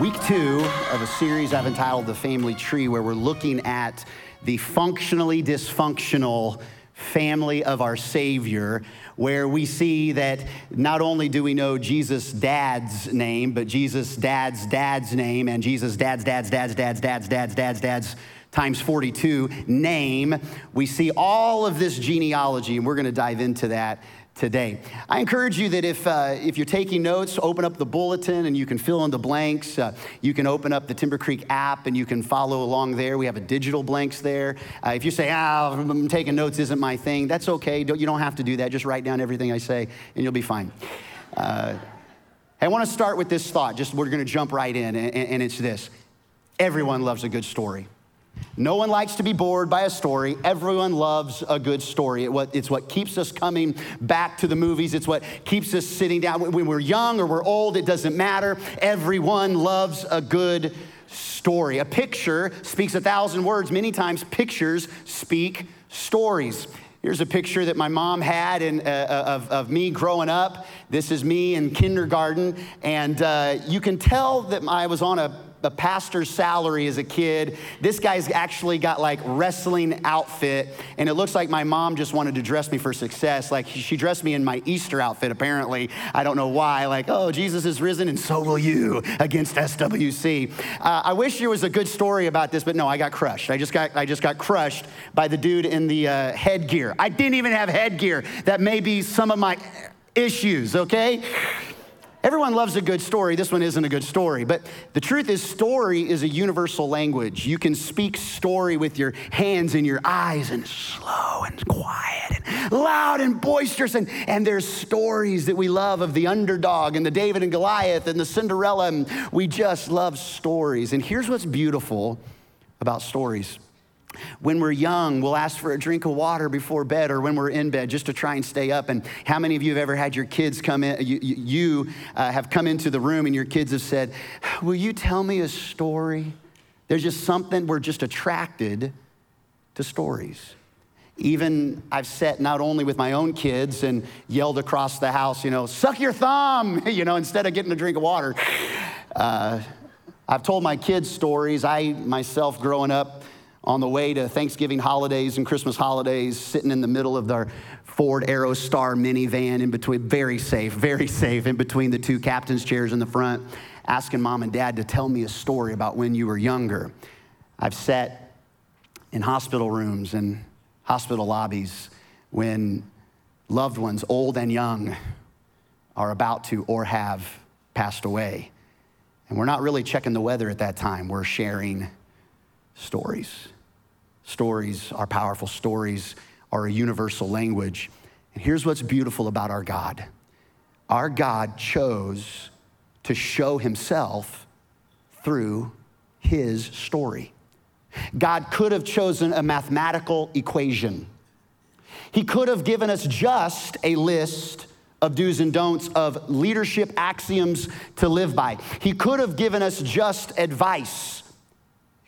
week two of a series I've entitled The Family Tree, where we're looking at the functionally dysfunctional family of our Savior, where we see that not only do we know Jesus' dad's name, but Jesus' dad's dad's name and Jesus' dad's dad's dad's dad's dad's dad's dad's dad's times 42 name. We see all of this genealogy, and we're going to dive into that today. I encourage you that if, uh, if you're taking notes, open up the bulletin and you can fill in the blanks. Uh, you can open up the Timber Creek app and you can follow along there. We have a digital blanks there. Uh, if you say, ah, I'm taking notes isn't my thing, that's okay. Don't, you don't have to do that. Just write down everything I say and you'll be fine. Uh, I want to start with this thought. Just we're going to jump right in, and, and it's this everyone loves a good story. No one likes to be bored by a story. Everyone loves a good story. It's what keeps us coming back to the movies. It's what keeps us sitting down. When we're young or we're old, it doesn't matter. Everyone loves a good story. A picture speaks a thousand words. Many times, pictures speak stories. Here's a picture that my mom had in, uh, uh of, of me growing up. This is me in kindergarten. And uh, you can tell that I was on a a pastor's salary as a kid. This guy's actually got like wrestling outfit, and it looks like my mom just wanted to dress me for success. Like she dressed me in my Easter outfit, apparently. I don't know why. Like, oh, Jesus is risen, and so will you against SWC. Uh, I wish there was a good story about this, but no, I got crushed. I just got, I just got crushed by the dude in the uh, headgear. I didn't even have headgear. That may be some of my issues, okay? Everyone loves a good story. This one isn't a good story. But the truth is, story is a universal language. You can speak story with your hands and your eyes, and slow and quiet and loud and boisterous. And, and there's stories that we love of the underdog and the David and Goliath and the Cinderella. And we just love stories. And here's what's beautiful about stories when we're young, we'll ask for a drink of water before bed or when we're in bed just to try and stay up. And how many of you have ever had your kids come in? You, you uh, have come into the room and your kids have said, Will you tell me a story? There's just something, we're just attracted to stories. Even I've sat not only with my own kids and yelled across the house, you know, suck your thumb, you know, instead of getting a drink of water. Uh, I've told my kids stories. I myself, growing up, on the way to Thanksgiving holidays and Christmas holidays, sitting in the middle of our Ford Aerostar minivan in between, very safe, very safe, in between the two captain's chairs in the front, asking mom and dad to tell me a story about when you were younger. I've sat in hospital rooms and hospital lobbies when loved ones, old and young, are about to or have passed away. And we're not really checking the weather at that time, we're sharing stories. Stories are powerful, stories are a universal language. And here's what's beautiful about our God our God chose to show himself through his story. God could have chosen a mathematical equation. He could have given us just a list of do's and don'ts, of leadership axioms to live by. He could have given us just advice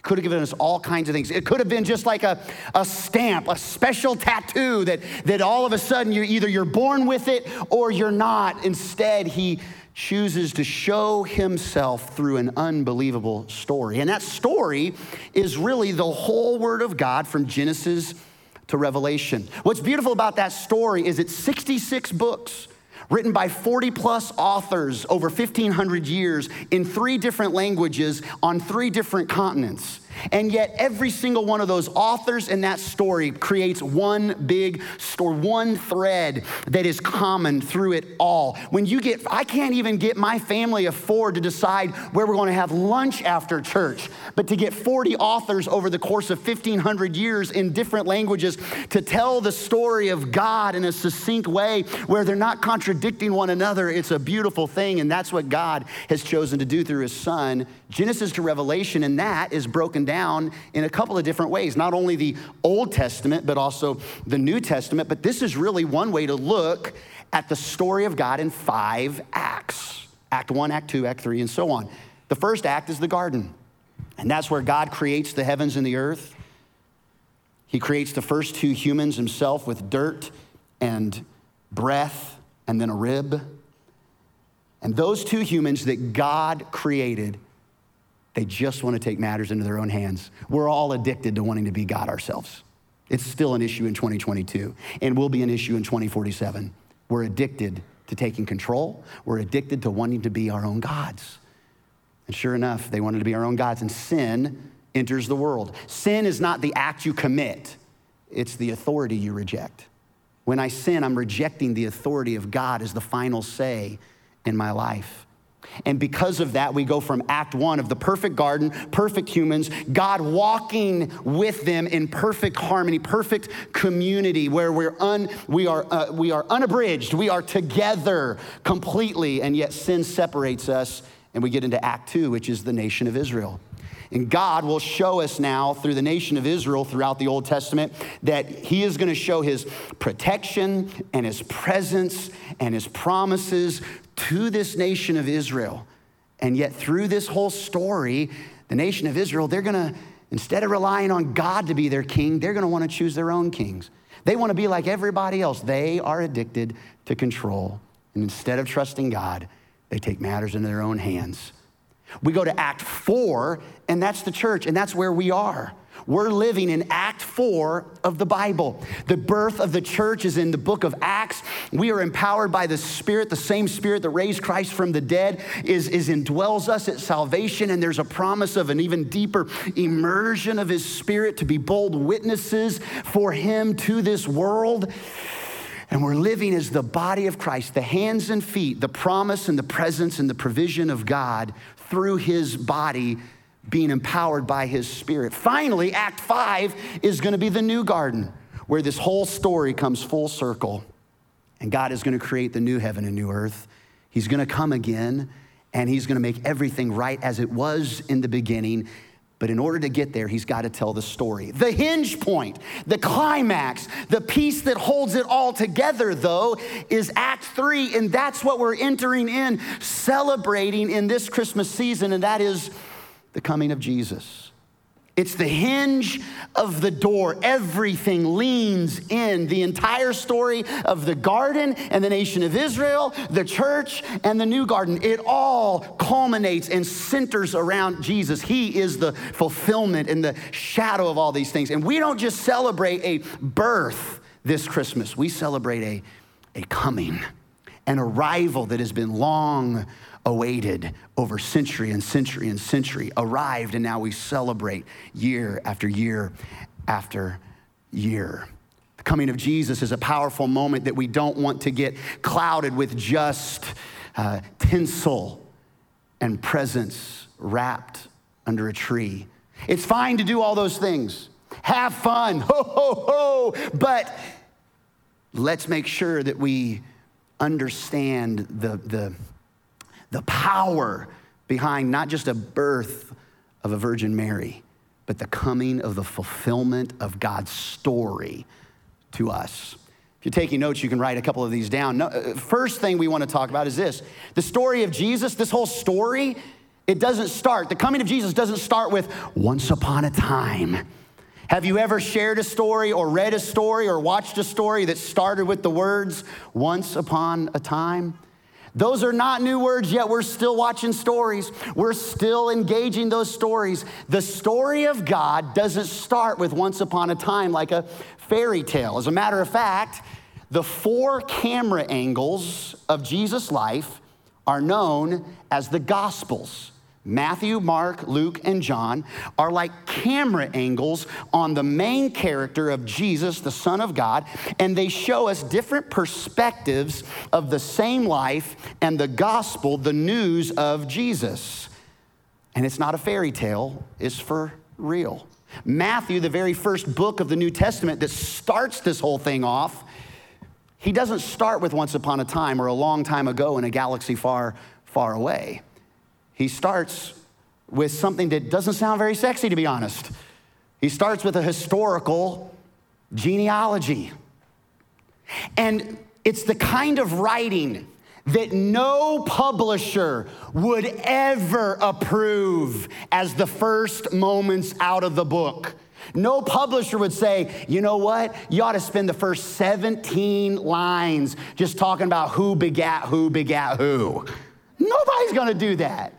could have given us all kinds of things. It could have been just like a, a stamp, a special tattoo that, that all of a sudden you're either you're born with it or you're not. Instead, he chooses to show himself through an unbelievable story. And that story is really the whole word of God from Genesis to Revelation. What's beautiful about that story is it's 66 books written by 40 plus authors over 1,500 years in three different languages on three different continents. And yet, every single one of those authors in that story creates one big story, one thread that is common through it all. When you get, I can't even get my family of four to decide where we're going to have lunch after church, but to get 40 authors over the course of 1,500 years in different languages to tell the story of God in a succinct way where they're not contradicting one another, it's a beautiful thing. And that's what God has chosen to do through his son, Genesis to Revelation. And that is broken down in a couple of different ways, not only the Old Testament, but also the New Testament. But this is really one way to look at the story of God in five acts Act one, Act two, Act three, and so on. The first act is the garden, and that's where God creates the heavens and the earth. He creates the first two humans himself with dirt and breath and then a rib. And those two humans that God created They just want to take matters into their own hands. We're all addicted to wanting to be God ourselves. It's still an issue in 2022 and will be an issue in 2047. We're addicted to taking control. We're addicted to wanting to be our own gods. And sure enough, they wanted to be our own gods, and sin enters the world. Sin is not the act you commit, it's the authority you reject. When I sin, I'm rejecting the authority of God as the final say in my life. And because of that, we go from act one of the perfect garden, perfect humans, God walking with them in perfect harmony, perfect community where we're un, we, are, uh, we are unabridged, we are together completely, and yet sin separates us, and we get into act two, which is the nation of Israel. And God will show us now through the nation of Israel throughout the Old Testament that He is going to show His protection and His presence and His promises to this nation of Israel. And yet, through this whole story, the nation of Israel, they're to, instead of relying on God to be their king, they're want to choose their own kings. They want to be like everybody else. They are addicted to control. And instead of trusting God, they take matters into their own hands. We go to Act 4, and that's the church, and that's where we are. We're living in Act 4 of the Bible. The birth of the church is in the book of Acts. We are empowered by the Spirit, the same Spirit that raised Christ from the dead is, is indwells us at salvation, and there's a promise of an even deeper immersion of His Spirit to be bold witnesses for Him to this world. And we're living as the body of Christ, the hands and feet, the promise and the presence and the provision of God through his body being empowered by his spirit. Finally, Act 5 is going to be the new garden where this whole story comes full circle. And God is going to create the new heaven and new earth. He's going to come again and he's going to make everything right as it was in the beginning. But in order to get there, he's got to tell the story. The hinge point, the climax, the piece that holds it all together, though, is Act Three. And that's what we're entering in, celebrating in this Christmas season, and that is the coming of Jesus. It's the hinge of the door. Everything leans in. The entire story of the garden and the nation of Israel, the church and the new garden, it all culminates and centers around Jesus. He is the fulfillment and the shadow of all these things. And we don't just celebrate a birth this Christmas, we celebrate a, a coming, an arrival that has been long awaited over century and century and century arrived, and now we celebrate year after year after year. The coming of Jesus is a powerful moment that we don't want to get clouded with just uh, tinsel and presents wrapped under a tree. It's fine to do all those things, have fun, ho, ho, ho, but let's make sure that we understand the, the the power behind not just a birth of a Virgin Mary, but the coming of the fulfillment of God's story to us. If you're taking notes, you can write a couple of these down. Uh, first thing we want to talk about is this the story of Jesus, this whole story, it doesn't start, the coming of Jesus doesn't start with once upon a time. Have you ever shared a story or read a story or watched a story that started with the words once upon a time? Those are not new words yet. We're still watching stories. We're still engaging those stories. The story of God doesn't start with once upon a time like a fairy tale. As a matter of fact, the four camera angles of Jesus' life are known as the Gospels. Matthew, Mark, Luke, and John are like camera angles on the main character of Jesus, the Son of God, and they show us different perspectives of the same life and the gospel, the news of Jesus. And it's not a fairy tale, it's for real. Matthew, the very first book of the New Testament that starts this whole thing off, he doesn't start with once upon a time or a long time ago in a galaxy far, far away he starts with something that doesn't sound very sexy, to be honest. He starts with a historical genealogy. And it's the kind of writing that no publisher would ever approve as the first moments out of the book. No publisher would say, you know what? You ought to spend the first 17 lines just talking about who begat who begat who. Nobody's gonna do that.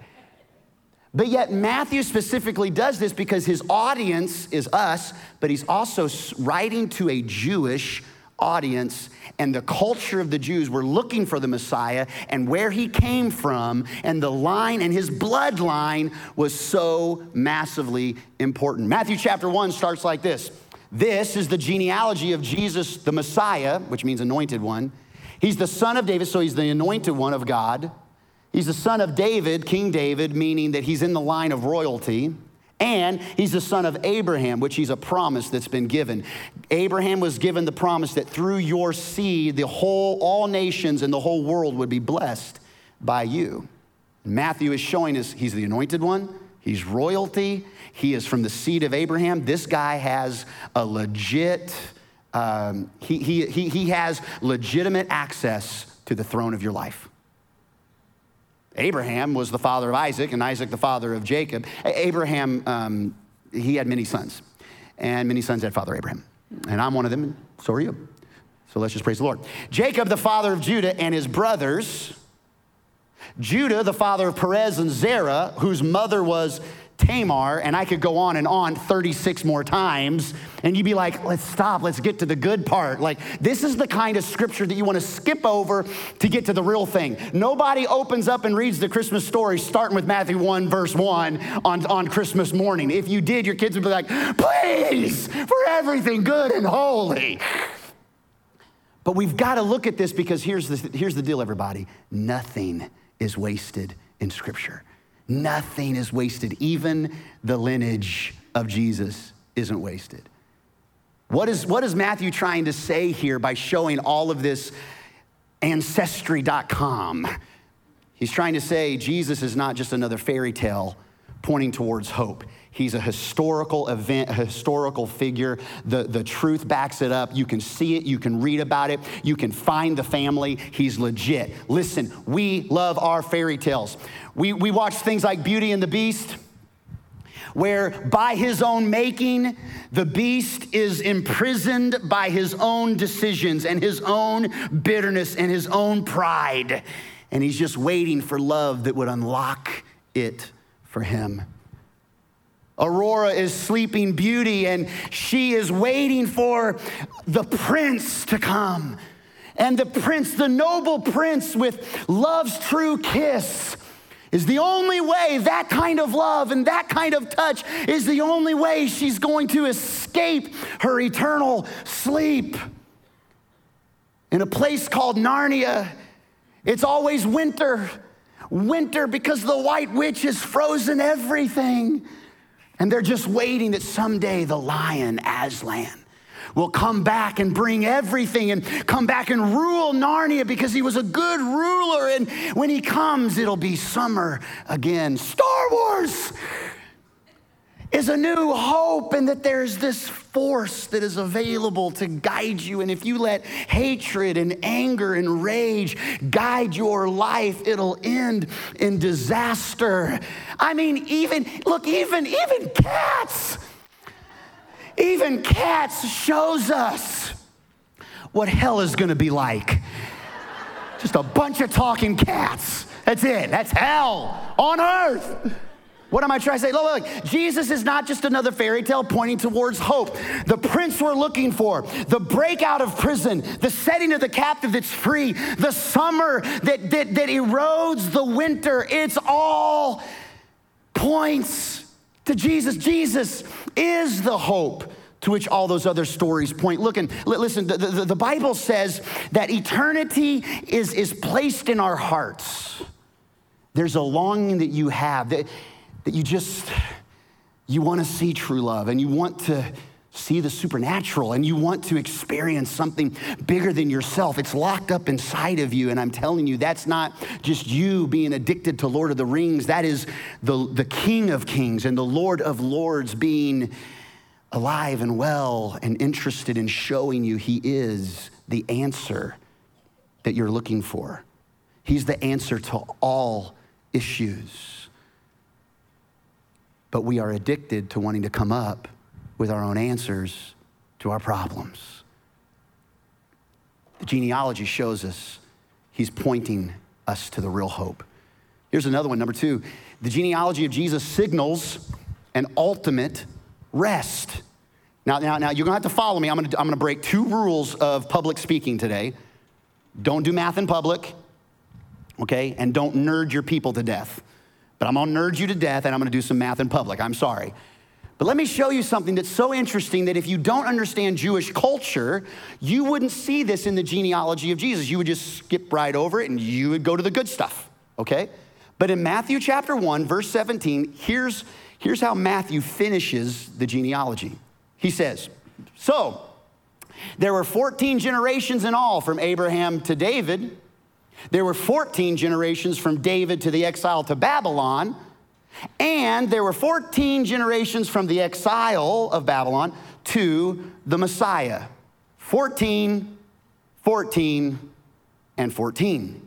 But yet, Matthew specifically does this because his audience is us, but he's also writing to a Jewish audience and the culture of the Jews were looking for the Messiah and where he came from, and the line and his bloodline was so massively important. Matthew chapter 1 starts like this This is the genealogy of Jesus, the Messiah, which means anointed one. He's the son of David, so he's the anointed one of God. He's the son of David, King David, meaning that he's in the line of royalty. And he's the son of Abraham, which he's a promise that's been given. Abraham was given the promise that through your seed, the whole, all nations and the whole world would be blessed by you. Matthew is showing us he's the anointed one, he's royalty, he is from the seed of Abraham. This guy has a legit, um, he, he, he, he has legitimate access to the throne of your life. Abraham was the father of Isaac, and Isaac the father of Jacob. Abraham, um, he had many sons, and many sons had Father Abraham. And I'm one of them, and so are you. So let's just praise the Lord. Jacob, the father of Judah, and his brothers. Judah, the father of Perez and Zerah, whose mother was Tamar, and I could go on and on 36 more times, and you'd be like, let's stop, let's get to the good part. Like, this is the kind of scripture that you want to skip over to get to the real thing. Nobody opens up and reads the Christmas story starting with Matthew 1, verse 1 on, on Christmas morning. If you did, your kids would be like, please, for everything good and holy. But we've got to look at this because here's the, here's the deal, everybody nothing is wasted in scripture. Nothing is wasted. Even the lineage of Jesus isn't wasted. What is, what is Matthew trying to say here by showing all of this ancestry.com? He's trying to say Jesus is not just another fairy tale pointing towards hope. He's a historical event, a historical figure. The, the truth backs it up. You can see it, you can read about it, you can find the family. He's legit. Listen, we love our fairy tales. We, we watch things like Beauty and the Beast where by his own making, the beast is imprisoned by his own decisions and his own bitterness and his own pride. And he's just waiting for love that would unlock it for him. Aurora is sleeping beauty and she is waiting for the prince to come. And the prince, the noble prince with love's true kiss, is the only way that kind of love and that kind of touch is the only way she's going to escape her eternal sleep. In a place called Narnia, it's always winter. Winter because the white witch has frozen everything. And they're just waiting that someday the lion, Aslan, will come back and bring everything and come back and rule Narnia because he was a good ruler. And when he comes, it'll be summer again. Star Wars is a new hope, and that there's this force that is available to guide you. And if you let hatred and anger and rage guide your life, it'll end in disaster. I mean, even, look, even, even cats, even cats shows us what hell is gonna be like. Just a bunch of talking cats. That's it. That's hell on earth. What am I trying to say? Look, look, Jesus is not just another fairy tale pointing towards hope. The prince we're looking for, the breakout of prison, the setting of the captive that's free, the summer that, that, that erodes the winter, it's all points to Jesus. Jesus is the hope to which all those other stories point. Look and listen, the, the, the Bible says that eternity is, is placed in our hearts. There's a longing that you have. That, that you just, you want to see true love and you want to see the supernatural and you want to experience something bigger than yourself. It's locked up inside of you. And I'm telling you, that's not just you being addicted to Lord of the Rings. That is the, the King of Kings and the Lord of Lords being alive and well and interested in showing you he is the answer that you're looking for. He's the answer to all issues but we are addicted to wanting to come up with our own answers to our problems. The genealogy shows us he's pointing us to the real hope. Here's another one, number two. The genealogy of Jesus signals an ultimate rest. Now, now, now you're gonna have to follow me. I'm gonna, I'm gonna break two rules of public speaking today. Don't do math in public, okay? And don't nerd your people to death. But I'm gonna nerd you to death and I'm gonna do some math in public. I'm sorry. But let me show you something that's so interesting that if you don't understand Jewish culture, you wouldn't see this in the genealogy of Jesus. You would just skip right over it and you would go to the good stuff, okay? But in Matthew chapter 1, verse 17, here's, here's how Matthew finishes the genealogy. He says, So, there were 14 generations in all from Abraham to David. There were 14 generations from David to the exile to Babylon. And there were 14 generations from the exile of Babylon to the Messiah 14, 14, and 14.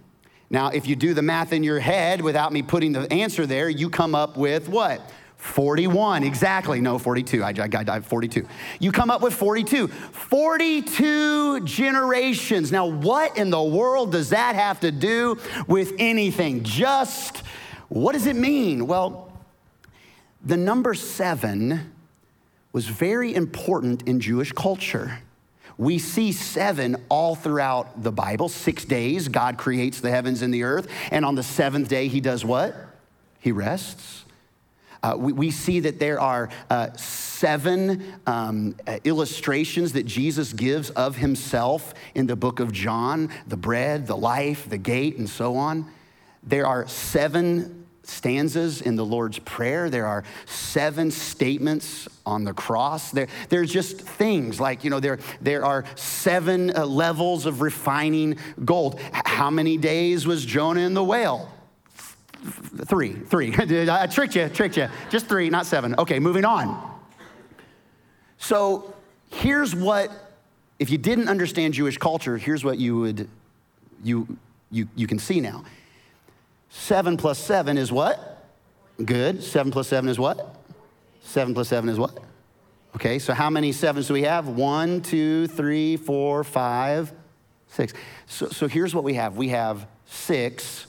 Now, if you do the math in your head without me putting the answer there, you come up with what? 41, exactly. No, 42. I, I got 42. You come up with 42. 42 generations. Now, what in the world does that have to do with anything? Just what does it mean? Well, the number seven was very important in Jewish culture. We see seven all throughout the Bible. Six days, God creates the heavens and the earth. And on the seventh day, He does what? He rests. Uh, we, we, see that there are uh, seven um, illustrations that Jesus gives of himself in the book of John the bread, the life, the gate, and so on. There are seven stanzas in the Lord's Prayer. There are seven statements on the cross. There, there's just things like, you know, there, there are seven uh, levels of refining gold. How many days was Jonah in the whale? Three, three. I tricked you, tricked you. Just three, not seven. Okay, moving on. So here's what, if you didn't understand Jewish culture, here's what you would, you, you, you can see now. Seven plus seven is what? Good. Seven plus seven is what? Seven plus seven is what? Okay, so how many sevens do we have? One, two, three, four, five, six. So, so here's what we have we have six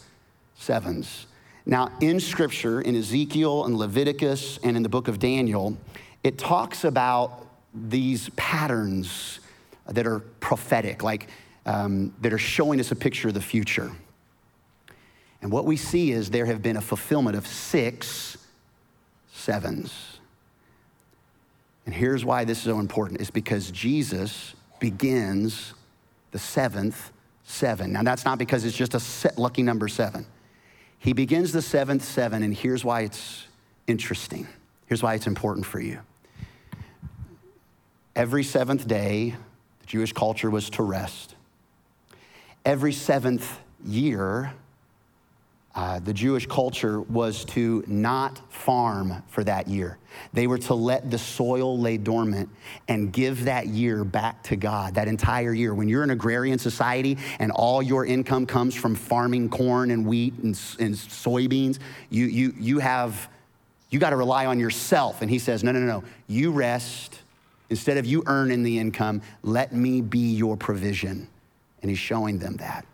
sevens. Now, in scripture, in Ezekiel and Leviticus and in the book of Daniel, it talks about these patterns that are prophetic, like um, that are showing us a picture of the future. And what we see is there have been a fulfillment of six sevens. And here's why this is so important is because Jesus begins the seventh seven. Now, that's not because it's just a lucky number seven. He begins the seventh seven, and here's why it's interesting. Here's why it's important for you. Every seventh day, the Jewish culture was to rest. Every seventh year, uh, the Jewish culture was to not farm for that year. They were to let the soil lay dormant and give that year back to God, that entire year. When you're an agrarian society and all your income comes from farming corn and wheat and, and soybeans, you, you, you have, you got to rely on yourself. And he says, no, no, no, you rest. Instead of you earning the income, let me be your provision. And he's showing them that.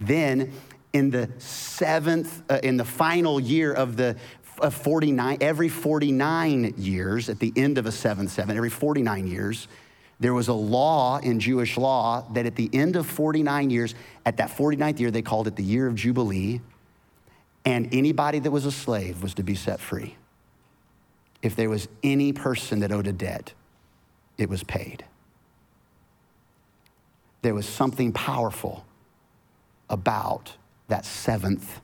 Then in the seventh, uh, in the final year of the of 49, every 49 years, at the end of a seventh seven, every 49 years, there was a law in Jewish law that at the end of 49 years, at that 49th year, they called it the year of Jubilee, and anybody that was a slave was to be set free. If there was any person that owed a debt, it was paid. There was something powerful about that seventh,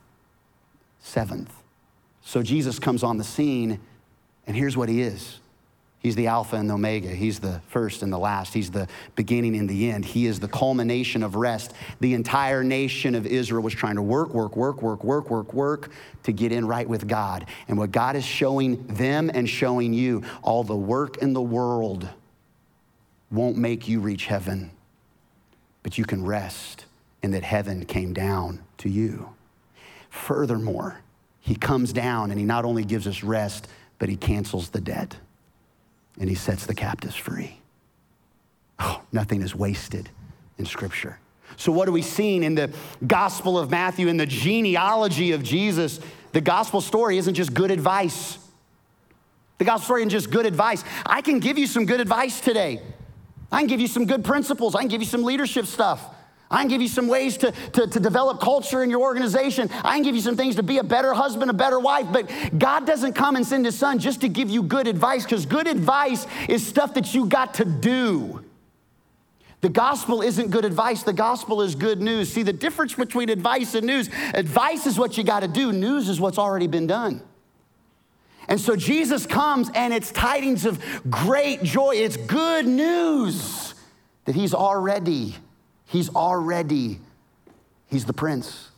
seventh. So Jesus comes on the scene, and here's what he is He's the Alpha and the Omega. He's the first and the last. He's the beginning and the end. He is the culmination of rest. The entire nation of Israel was trying to work, work, work, work, work, work, work to get in right with God. And what God is showing them and showing you, all the work in the world won't make you reach heaven, but you can rest and that heaven came down to you. Furthermore, he comes down and he not only gives us rest, but he cancels the debt and he sets the captives free. Oh, nothing is wasted in Scripture. So, what are we seeing in the Gospel of Matthew, in the genealogy of Jesus? The gospel story isn't just good advice. The gospel story isn't just good advice. I can give you some good advice today. I can give you some good principles. I can give you some leadership stuff. I can give you some ways to, to, to, develop culture in your organization. I can give you some things to be a better husband, a better wife. But God doesn't come and send his son just to give you good advice, because good advice is stuff that you got to do. The gospel isn't good advice, the gospel is good news. See, the difference between advice and news advice is what you got to do, news is what's already been done. And so Jesus comes and it's tidings of great joy. It's good news that he's already He's already, he's the prince.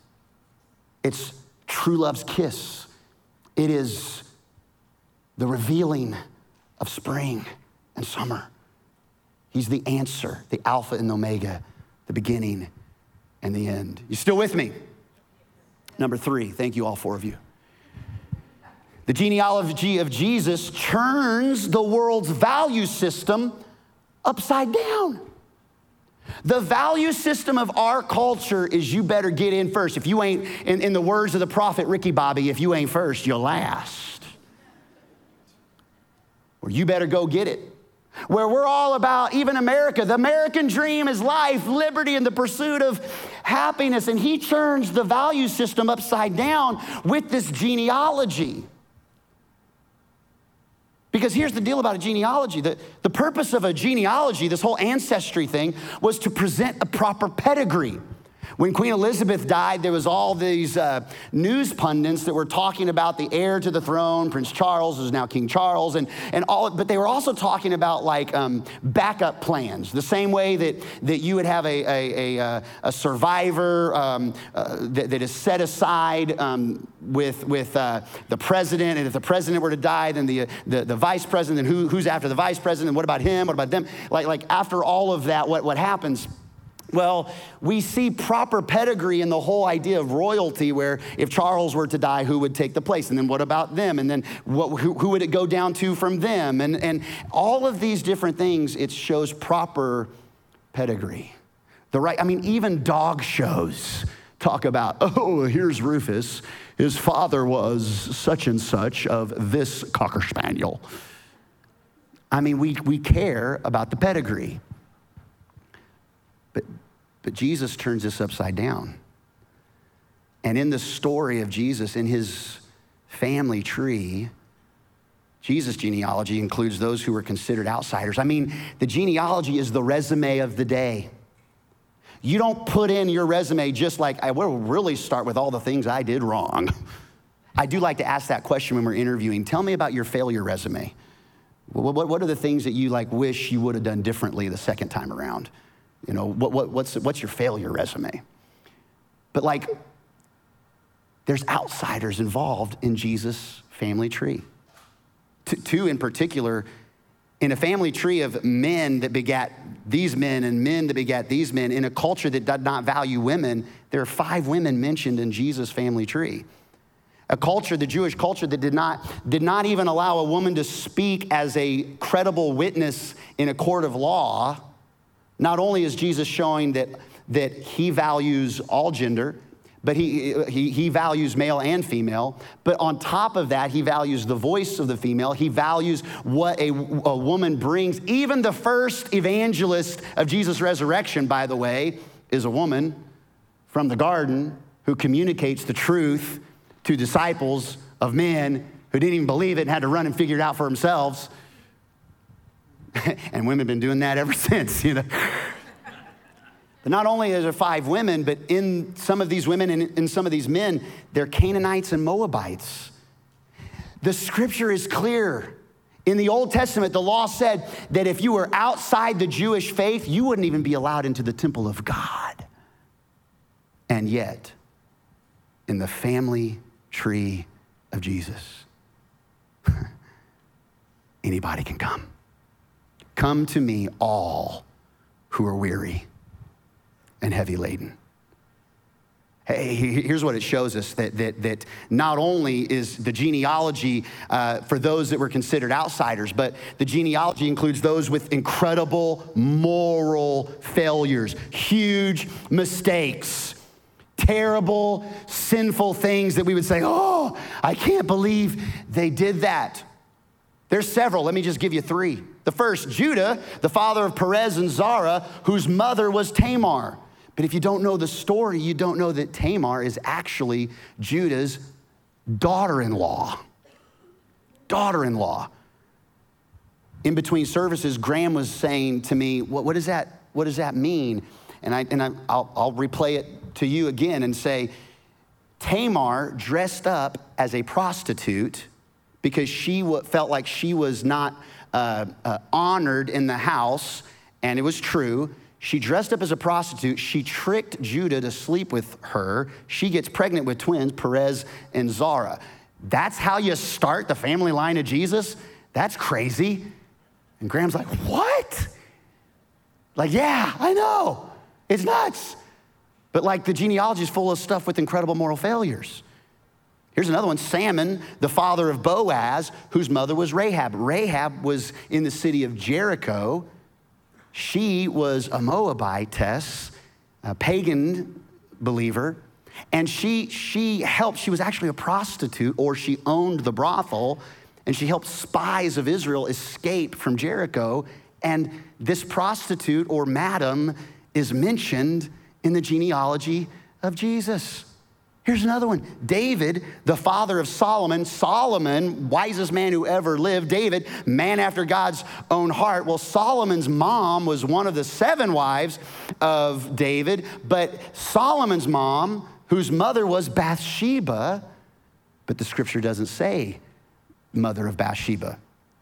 It's true love's kiss. It is the revealing of spring and summer. He's the answer, the Alpha and the Omega, the beginning and the end. You still with me? Number three, thank you, all four of you. The genealogy of Jesus turns the world's value system upside down. The value system of our culture is you better get in first. If you ain't, in, in the words of the prophet Ricky Bobby, if you ain't first, you'll last. Or you better go get it. Where we're all about, even America, the American dream is life, liberty, and the pursuit of happiness. And he turns the value system upside down with this genealogy. Because here's the deal about a genealogy the, the purpose of a genealogy, this whole ancestry thing, was to present a proper pedigree. When Queen Elizabeth died, there was all these uh, news pundits that were talking about the heir to the throne, Prince Charles, who's now King Charles, and, and all, but they were also talking about like um, backup plans, the same way that, that you would have a, a, a, uh, a survivor um, uh, that, that is set aside um, with, with uh, the president, and if the president were to die, then the, the, the vice president, who, who's after the vice president, what about him, what about them? Like, like after all of that, what, what happens? Well, we see proper pedigree in the whole idea of royalty, where if Charles were to die, who would take the place? And then what about them? And then what, who, who would it go down to from them? And, and all of these different things, it shows proper pedigree. The right, I mean, even dog shows talk about, oh, here's Rufus. His father was such and such of this Cocker Spaniel. I mean, we, we care about the pedigree. But, but Jesus turns this upside down. And in the story of Jesus, in his family tree, Jesus' genealogy includes those who were considered outsiders. I mean, the genealogy is the resume of the day. You don't put in your resume just like, I will really start with all the things I did wrong. I do like to ask that question when we're interviewing. Tell me about your failure resume. What, are the things that you like wish you would have done differently the second time around? You know, what, what, what's, what's your failure resume? But like, there's outsiders involved in Jesus' family tree. T- two in particular, in a family tree of men that begat these men and men that begat these men, in a culture that did not value women, there are five women mentioned in Jesus' family tree. A culture, the Jewish culture, that did not, did not even allow a woman to speak as a credible witness in a court of law not only is Jesus showing that, that he values all gender, but he, he, he values male and female. But on top of that, he values the voice of the female. He values what a, a woman brings. Even the first evangelist of Jesus' resurrection, by the way, is a woman from the garden who communicates the truth to disciples of men who didn't even believe it and had to run and figure it out for themselves. and women have been doing that ever since, you know. But not only are there five women, but in some of these women and in some of these men, they're Canaanites and Moabites. The scripture is clear. In the Old Testament, the law said that if you were outside the Jewish faith, you wouldn't even be allowed into the temple of God. And yet, in the family tree of Jesus, anybody can come. Come to me, all who are weary and heavy laden. Hey, here's what it shows us that, that, that not only is the genealogy uh, for those that were considered outsiders, but the genealogy includes those with incredible moral failures, huge mistakes, terrible, sinful things that we would say, oh, I can't believe they did that. There's several. Let me just give you three. The first, Judah, the father of Perez and Zerah, whose mother was Tamar. But if you don't know the story, you don't know that Tamar is actually Judah's daughter in law. Daughter in law. In between services, Graham was saying to me, what, what, does, that, what does that mean? And, I, and I, I'll, I'll replay it to you again and say, Tamar dressed up as a prostitute because she felt like she was not uh, uh, honored in the house, and it was true. She dressed up as a prostitute. She tricked Judah to sleep with her. She gets pregnant with twins, Perez and Zerah. That's how you start the family line of Jesus? That's crazy. And Graham's like, What? Like, yeah, I know. It's nuts. But like the genealogy is full of stuff with incredible moral failures. Here's another one Salmon, the father of Boaz, whose mother was Rahab. Rahab was in the city of Jericho. She was a Moabitess, a pagan believer, and she, she helped, she was actually a prostitute, or she owned the brothel, and she helped spies of Israel escape from Jericho. And this prostitute or madam is mentioned in the genealogy of Jesus. Here's another one David, the father of Solomon. Solomon, wisest man who ever lived. David, man after God's own heart. Well, Solomon's mom was one of the seven wives of David, but Solomon's mom, whose mother was Bathsheba, but the scripture doesn't say mother of Bathsheba.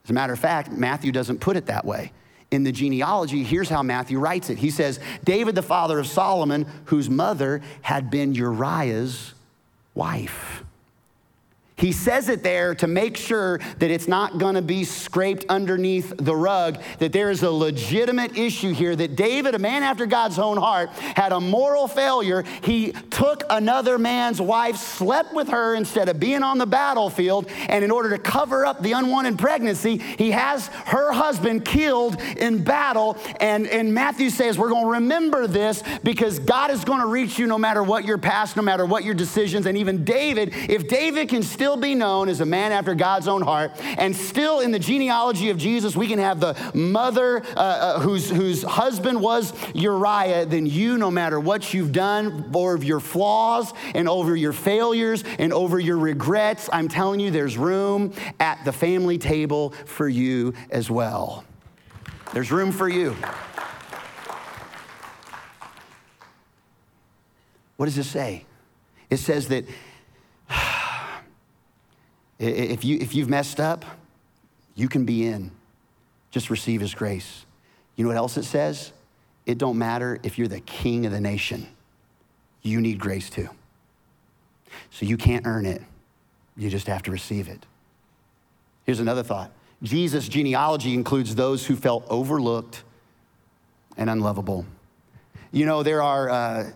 As a matter of fact, Matthew doesn't put it that way in the genealogy, here's how Matthew writes it. He says, David, the father of Solomon, whose mother had been Uriah's wife. He says it there to make sure that it's not going to be scraped underneath the rug, that there is a legitimate issue here, that David, a man after God's own heart, had a moral failure. He took another man's wife, slept with her instead of being on the battlefield, and in order to cover up the unwanted pregnancy, he has her husband killed in battle. And, and Matthew says, We're going to remember this because God is going to reach you no matter what your past, no matter what your decisions. And even David, if David can still still be known as a man after God's own heart. And still in the genealogy of Jesus, we can have the mother uh, uh, whose, whose husband was Uriah. Then you, no matter what you've done, over your flaws and over your failures and over your regrets, I'm telling you, there's room at the family table for you as well. There's room for you. What does it say? It says that if, you, if you've messed up, you can be in. Just receive his grace. You know what else it says? It don't matter if you're the king of the nation. You need grace too. So you can't earn it. You just have to receive it. Here's another thought. Jesus' genealogy includes those who felt overlooked and unlovable. You know, there are uh,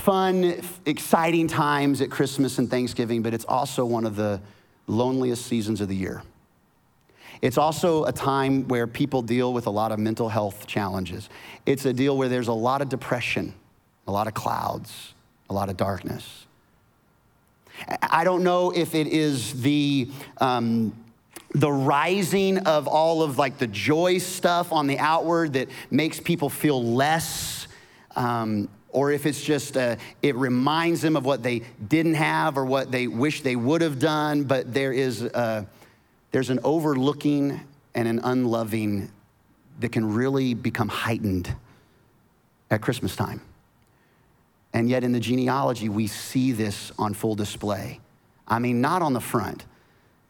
fun, exciting times at Christmas and Thanksgiving, but it's also one of the loneliest seasons of the year. It's also a time where people deal with a lot of mental health challenges. It's a deal where there's a lot of depression, a lot of clouds, a lot of darkness. I don't know if it is the, um, the rising of all of like the joy stuff on the outward that makes people feel less um, or if it's just uh, it reminds them of what they didn't have or what they wish they would have done but there is uh, there's an overlooking and an unloving that can really become heightened at christmas time. And yet in the genealogy we see this on full display. I mean not on the front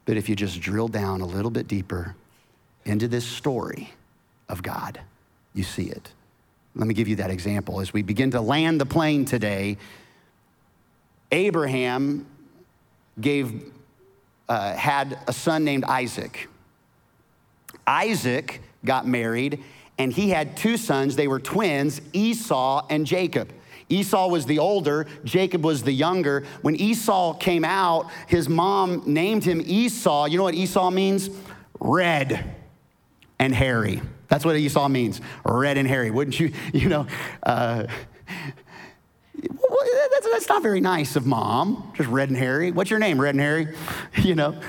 but if you just drill down a little bit deeper into this story of god you see it let me give you that example. As we begin to land the plane today, Abraham gave, uh, had a son named Isaac. Isaac got married, and he had two sons. They were twins, Esau and Jacob. Esau was the older, Jacob was the younger. When Esau came out, his mom named him Esau. You know what Esau means? Red and hairy. That's what Esau means, red and hairy. Wouldn't you, you know? Uh, that's, that's not very nice of mom, just red and hairy. What's your name, red and hairy? You know?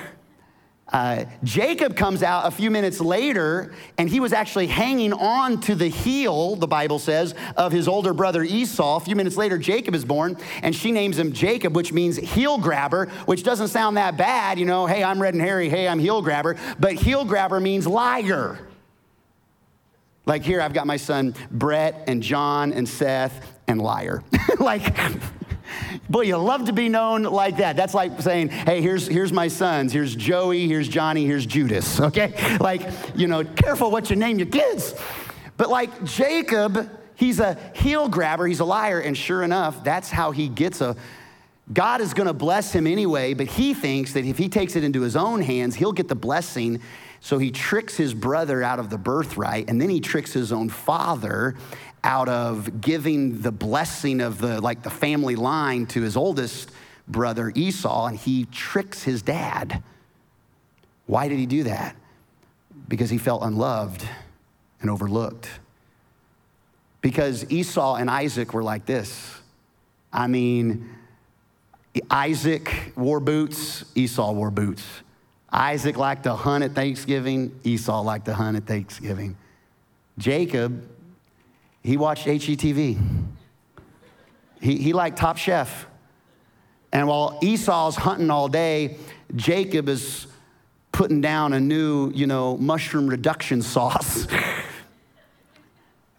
Uh, Jacob comes out a few minutes later, and he was actually hanging on to the heel, the Bible says, of his older brother Esau. A few minutes later, Jacob is born, and she names him Jacob, which means heel grabber, which doesn't sound that bad. You know, hey, I'm red and hairy, hey, I'm heel grabber. But heel grabber means liar. Like here, I've got my son Brett and John and Seth and liar. like, boy, you love to be known like that. That's like saying, hey, here's, here's my sons. Here's Joey, here's Johnny, here's Judas, okay? Like, you know, careful what you name your kids. But like Jacob, he's a heel grabber, he's a liar, and sure enough, that's how he gets a. God is gonna bless him anyway, but he thinks that if he takes it into his own hands, he'll get the blessing so he tricks his brother out of the birthright, and then he tricks his own father out of giving the blessing of the like the family line to his oldest brother Esau, and he tricks his dad. Why did he do that? Because he felt unloved and overlooked. Because Esau and Isaac were like this. I mean, Isaac wore boots, Esau wore boots. Isaac liked to hunt at Thanksgiving, Esau liked to hunt at Thanksgiving. Jacob, he watched HGTV. He, he liked Top Chef. And while Esau's hunting all day, Jacob is putting down a new, you know, mushroom reduction sauce.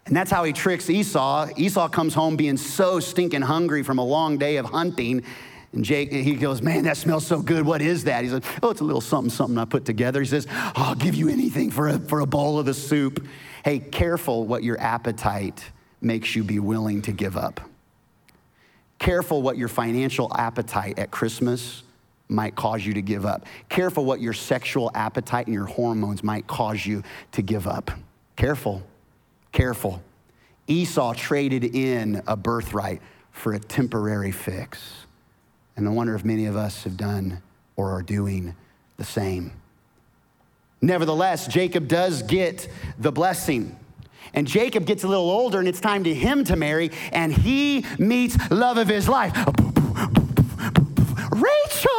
and that's how he tricks Esau. Esau comes home being so stinking hungry from a long day of hunting and Jake, he goes, Man, that smells so good. What is that? He says, Oh, it's a little something, something I put together. He says, oh, I'll give you anything for a, for a bowl of the soup. Hey, careful what your appetite makes you be willing to give up. Careful what your financial appetite at Christmas might cause you to give up. Careful what your sexual appetite and your hormones might cause you to give up. Careful, careful. Esau traded in a birthright for a temporary fix. And I wonder if many of us have done or are doing the same. Nevertheless, Jacob does get the blessing. And Jacob gets a little older, and it's time to him to marry, and he meets love of his life. Rachel,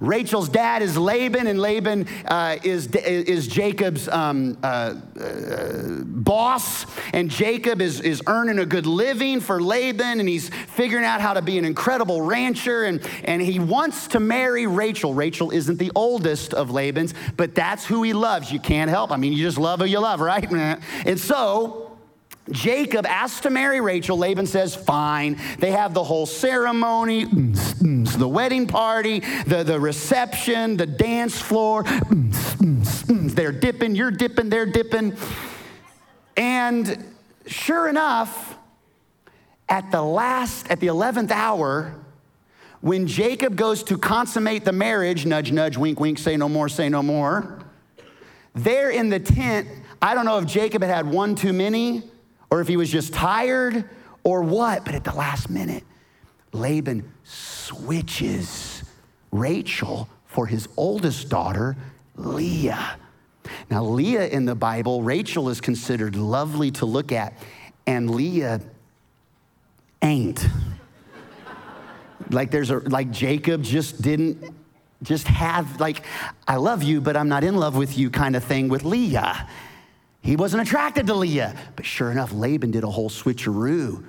Rachel's dad is Laban, and Laban uh, is, is Jacob's um, uh, uh, boss. And Jacob is, is earning a good living for Laban, and he's figuring out how to be an incredible rancher. And, and he wants to marry Rachel. Rachel isn't the oldest of Laban's, but that's who he loves. You can't help. I mean, you just love who you love, right? And so, Jacob asks to marry Rachel. Laban says, fine. They have the whole ceremony, the wedding party, the, the reception, the dance floor. They're dipping, you're dipping, they're dipping. And sure enough, at the last, at the 11th hour, when Jacob goes to consummate the marriage, nudge, nudge, wink, wink, say no more, say no more, there in the tent, I don't know if Jacob had had one too many or if he was just tired or what. But at the last minute, Laban switches Rachel for his oldest daughter, Leah. Now, Leah in the Bible, Rachel is considered lovely to look at, and Leah ain't. like there's a like Jacob just didn't just have like I love you, but I'm not in love with you kind of thing with Leah. He wasn't attracted to Leah. But sure enough, Laban did a whole switcheroo.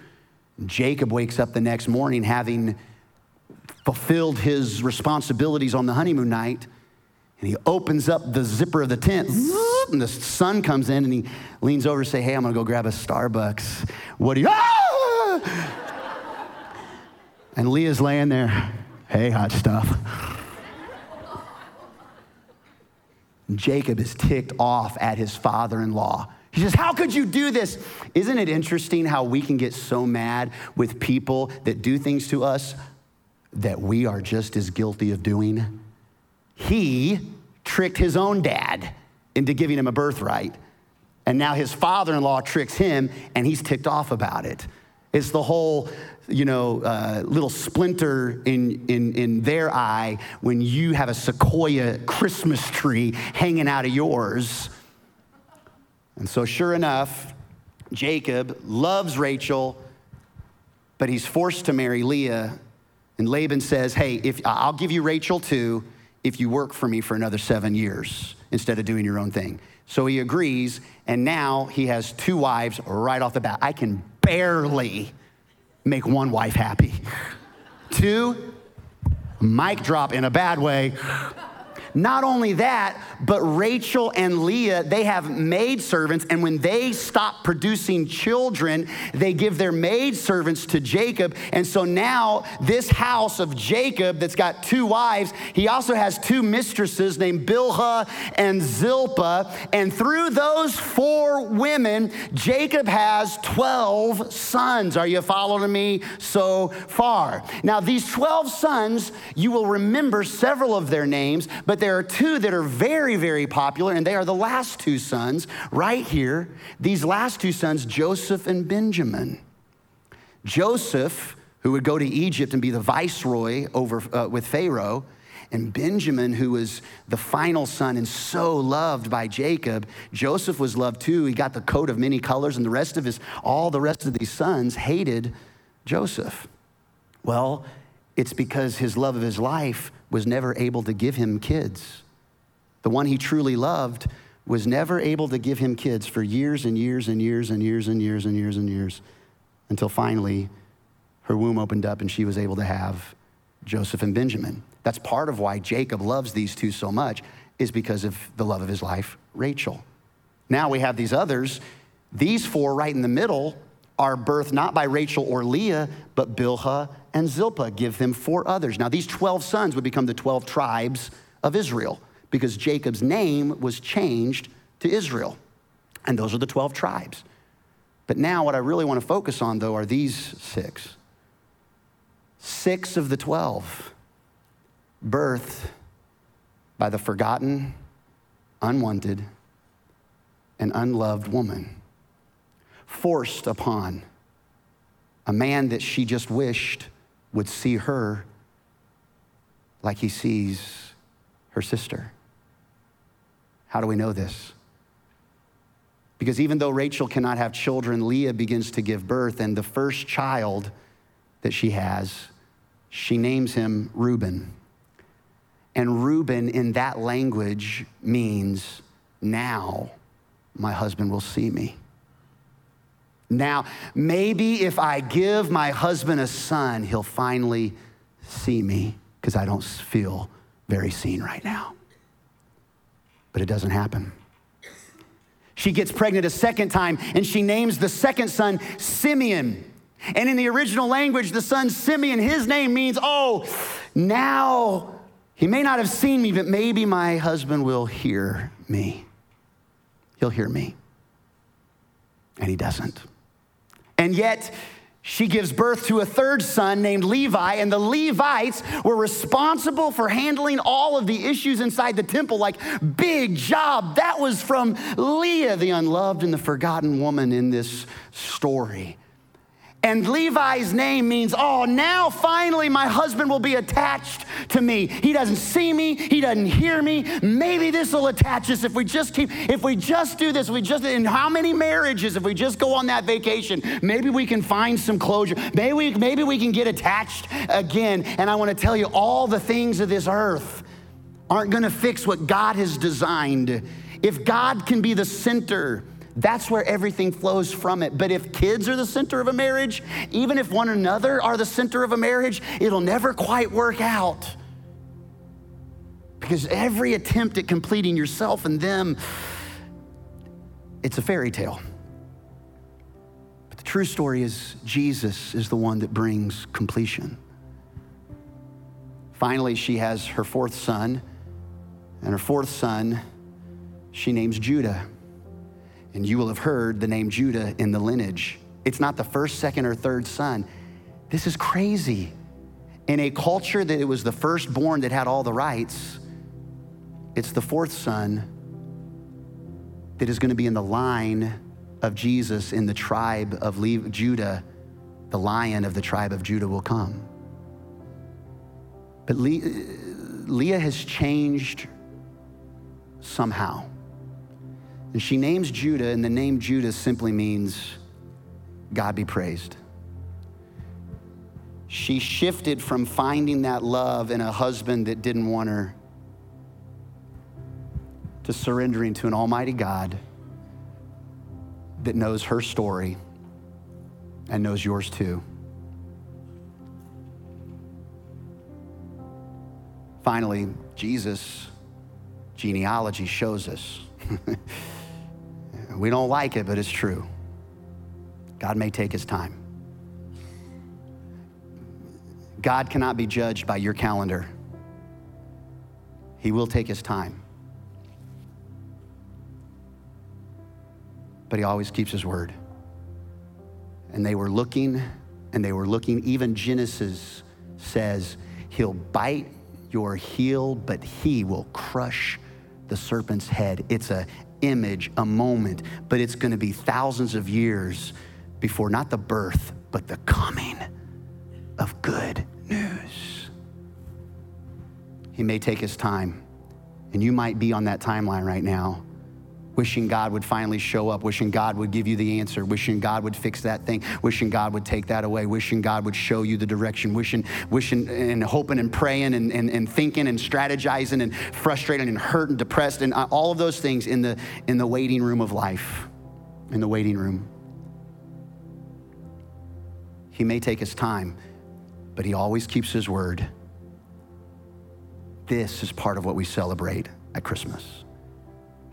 Jacob wakes up the next morning having fulfilled his responsibilities on the honeymoon night. And he opens up the zipper of the tent, and the sun comes in, and he leans over and say, "Hey, I'm gonna go grab a Starbucks." What do you? Ah! and Leah's laying there. Hey, hot stuff. Jacob is ticked off at his father in law. He says, How could you do this? Isn't it interesting how we can get so mad with people that do things to us that we are just as guilty of doing? He tricked his own dad into giving him a birthright. And now his father in law tricks him, and he's ticked off about it. It's the whole, you know, uh, little splinter in, in, in their eye when you have a sequoia Christmas tree hanging out of yours. And so, sure enough, Jacob loves Rachel, but he's forced to marry Leah. And Laban says, Hey, if, I'll give you Rachel too if you work for me for another seven years instead of doing your own thing. So he agrees, and now he has two wives right off the bat. I can barely make one wife happy. Two, mic drop in a bad way. Not only that, but Rachel and Leah, they have maid servants, and when they stop producing children, they give their maid servants to Jacob. And so now, this house of Jacob that's got two wives, he also has two mistresses named Bilhah and Zilpah. And through those four women, Jacob has 12 sons. Are you following me so far? Now, these 12 sons, you will remember several of their names, but there are two that are very, very popular, and they are the last two sons right here. These last two sons, Joseph and Benjamin. Joseph, who would go to Egypt and be the viceroy over uh, with Pharaoh, and Benjamin, who was the final son and so loved by Jacob, Joseph was loved too. He got the coat of many colors, and the rest of his, all the rest of these sons hated Joseph. Well, it's because his love of his life was never able to give him kids. The one he truly loved was never able to give him kids for years and years and years and years and years and years and years until finally her womb opened up and she was able to have Joseph and Benjamin. That's part of why Jacob loves these two so much, is because of the love of his life, Rachel. Now we have these others. These four right in the middle are birthed not by Rachel or Leah, but Bilhah and Zilpah. Give them four others. Now, these 12 sons would become the 12 tribes of Israel because Jacob's name was changed to Israel. And those are the 12 tribes. But now, what I really want to focus on, though, are these six. Six of the 12 birthed by the forgotten, unwanted, and unloved woman forced upon a man that she just wished would see her like he sees her sister. How do we know this? Because even though Rachel cannot have children, Leah begins to give birth, and the first child that she has, she names him Reuben. And Reuben in that language means, now my husband will see me. Now, maybe if I give my husband a son, he'll finally see me because I don't feel very seen right now. But it doesn't happen. She gets pregnant a second time and she names the second son Simeon. And in the original language, the son Simeon, his name means, oh, now he may not have seen me, but maybe my husband will hear me. He'll hear me. And he doesn't. And yet, she gives birth to a third son named Levi, and the Levites were responsible for handling all of the issues inside the temple. Like, big job. That was from Leah, the unloved and the forgotten woman in this story. And Levi's name means, oh, now finally my husband will be attached to me. He doesn't see me, he doesn't hear me. Maybe this will attach us if we just keep, if we just do this, we just, in how many marriages, if we just go on that vacation, maybe we can find some closure. Maybe we, maybe we can get attached again. And I want to tell you, all the things of this earth aren't going to fix what God has designed. If God can be the center, that's where everything flows from it. But if kids are the center of a marriage, even if one another are the center of a marriage, it'll never quite work out. Because every attempt at completing yourself and them, it's a fairy tale. But the true story is Jesus is the one that brings completion. Finally, she has her fourth son, and her fourth son she names Judah. And you will have heard the name Judah in the lineage. It's not the first, second, or third son. This is crazy. In a culture that it was the firstborn that had all the rights, it's the fourth son that is going to be in the line of Jesus in the tribe of Judah, the lion of the tribe of Judah will come. But Leah has changed somehow. And she names Judah, and the name Judah simply means God be praised. She shifted from finding that love in a husband that didn't want her to surrendering to an almighty God that knows her story and knows yours too. Finally, Jesus' genealogy shows us. we don't like it, but it's true. God may take his time. God cannot be judged by your calendar. He will take his time. But he always keeps his word. And they were looking, and they were looking. Even Genesis says, He'll bite your heel, but he will crush the serpent's head. It's a image, a moment, but it's going to be thousands of years before not the birth, but the coming of good news. He may take his time, and you might be on that timeline right now wishing God would finally show up, wishing God would give you the answer, wishing God would fix that thing, wishing God would take that away, wishing God would show you the direction, wishing, wishing and hoping and praying and, and, and thinking and strategizing and frustrated and hurt and depressed and uh, all of those things in the, in the waiting room of life, in the waiting room. He may take his time, but he always keeps his word. This is part of what we celebrate at Christmas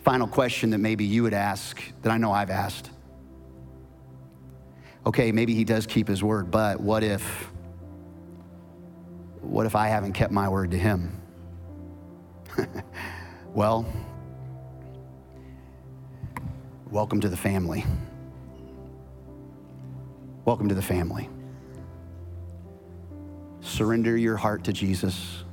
final question that maybe you would ask that I know I've asked. Okay, maybe he does keep his word, but what if what if I haven't kept my word to him? well, welcome to the family. Welcome to the family. Surrender your heart to Jesus.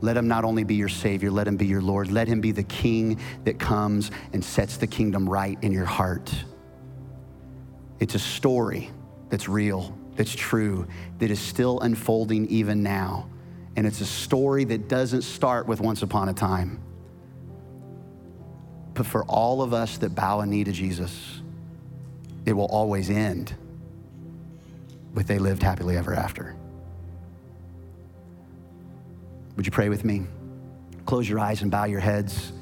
Let him not only be your Savior, let him be your Lord. Let him be the King that comes and sets the kingdom right in your heart. It's a story that's real, that's true, that is still unfolding even now. And it's a story that doesn't start with once upon a time. But for all of us that bow a knee to Jesus, it will always end with they lived happily ever after. Would you pray with me? Close your eyes and bow your heads.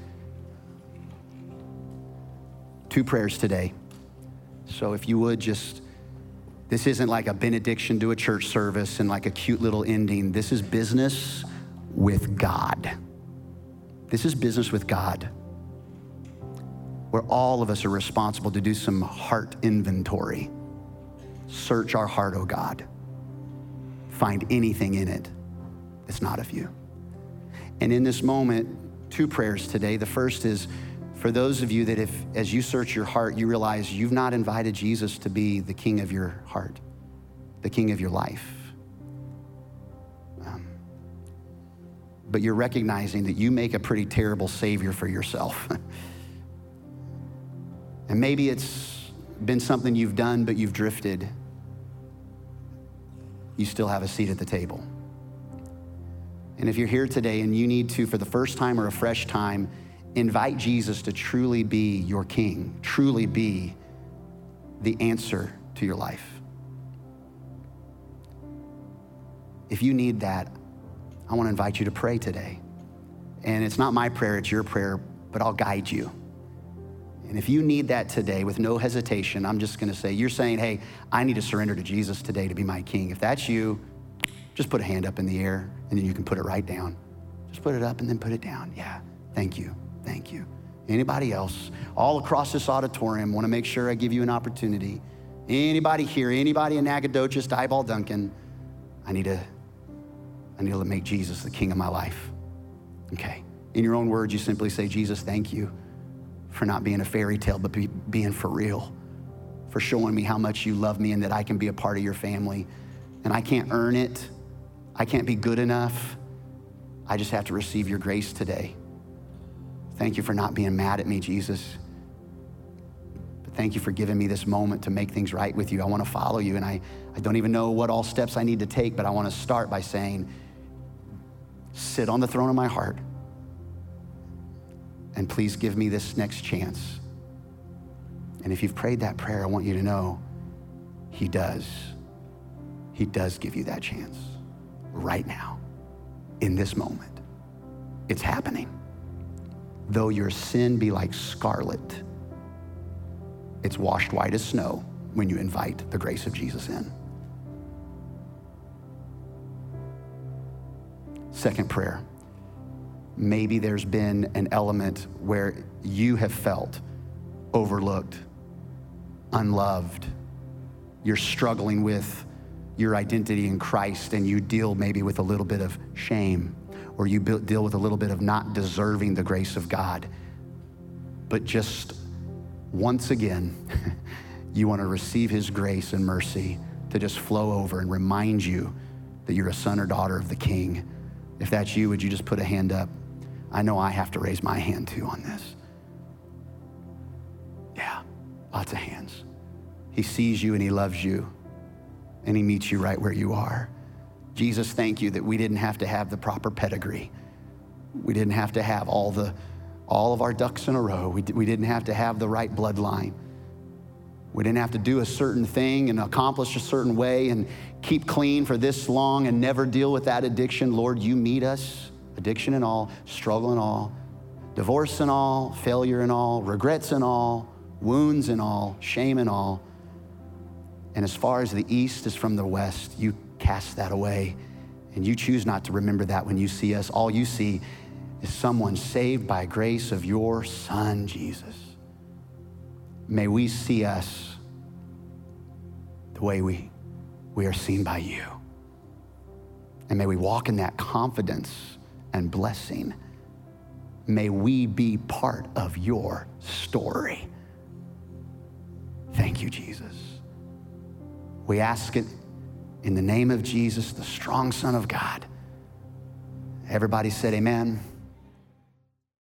Two prayers today. So if you would just, this isn't like a benediction to a church service and like a cute little ending. This is business with God. This is business with God, where all of us are responsible to do some heart inventory. Search our heart, oh God. Find anything in it that's not of you. And in this moment, two prayers today. The first is for those of you that if, as you search your heart, you realize you've not invited Jesus to be the king of your heart, the king of your life. Um, but you're recognizing that you make a pretty terrible savior for yourself. and maybe it's been something you've done, but you've drifted. You still have a seat at the table. And if you're here today and you need to, for the first time or a fresh time, invite Jesus to truly be your king, truly be the answer to your life. If you need that, I want to invite you to pray today. And it's not my prayer, it's your prayer, but I'll guide you. And if you need that today with no hesitation, I'm just going to say, you're saying, hey, I need to surrender to Jesus today to be my king. If that's you, just put a hand up in the air and then you can put it right down. Just put it up and then put it down. Yeah, thank you, thank you. Anybody else? All across this auditorium, want to make sure I give you an opportunity. Anybody here, anybody in Nacogdoches, Diboll Duncan, I need to, I need to make Jesus the king of my life. Okay. In your own words, you simply say, Jesus, thank you for not being a fairy tale, but be, being for real, for showing me how much you love me and that I can be a part of your family. And I can't earn it. I can't be good enough. I just have to receive your grace today. Thank you for not being mad at me, Jesus. But Thank you for giving me this moment to make things right with you. I want to follow you, and I, I don't even know what all steps I need to take, but I want to start by saying, Sit on the throne of my heart, and please give me this next chance. And if you've prayed that prayer, I want you to know He does. He does give you that chance right now, in this moment. It's happening. Though your sin be like scarlet, it's washed white as snow when you invite the grace of Jesus in. Second prayer. Maybe there's been an element where you have felt overlooked, unloved. You're struggling with your identity in Christ and you deal maybe with a little bit of shame or you deal with a little bit of not deserving the grace of God. But just once again, you want to receive His grace and mercy to just flow over and remind you that you're a son or daughter of the King. If that's you, would you just put a hand up? I know I have to raise my hand too on this. Yeah, lots of hands. He sees you and He loves you, and He meets you right where you are. Jesus, thank you that we didn't have to have the proper pedigree. We didn't have to have all the all of our ducks in a row. We, we didn't have to have the right bloodline. We didn't have to do a certain thing and accomplish a certain way and keep clean for this long and never deal with that addiction. Lord, you meet us, addiction and all, struggle and all, divorce and all, failure and all, regrets and all, wounds and all, shame and all. And as far as the east is from the west, you cast that away. And you choose not to remember that when you see us. All you see is someone saved by grace of your Son, Jesus. May we see us the way we, we are seen by you. And may we walk in that confidence and blessing. May we be part of your story. Thank you, Jesus. We ask it in the name of Jesus, the strong Son of God. Everybody said, Amen.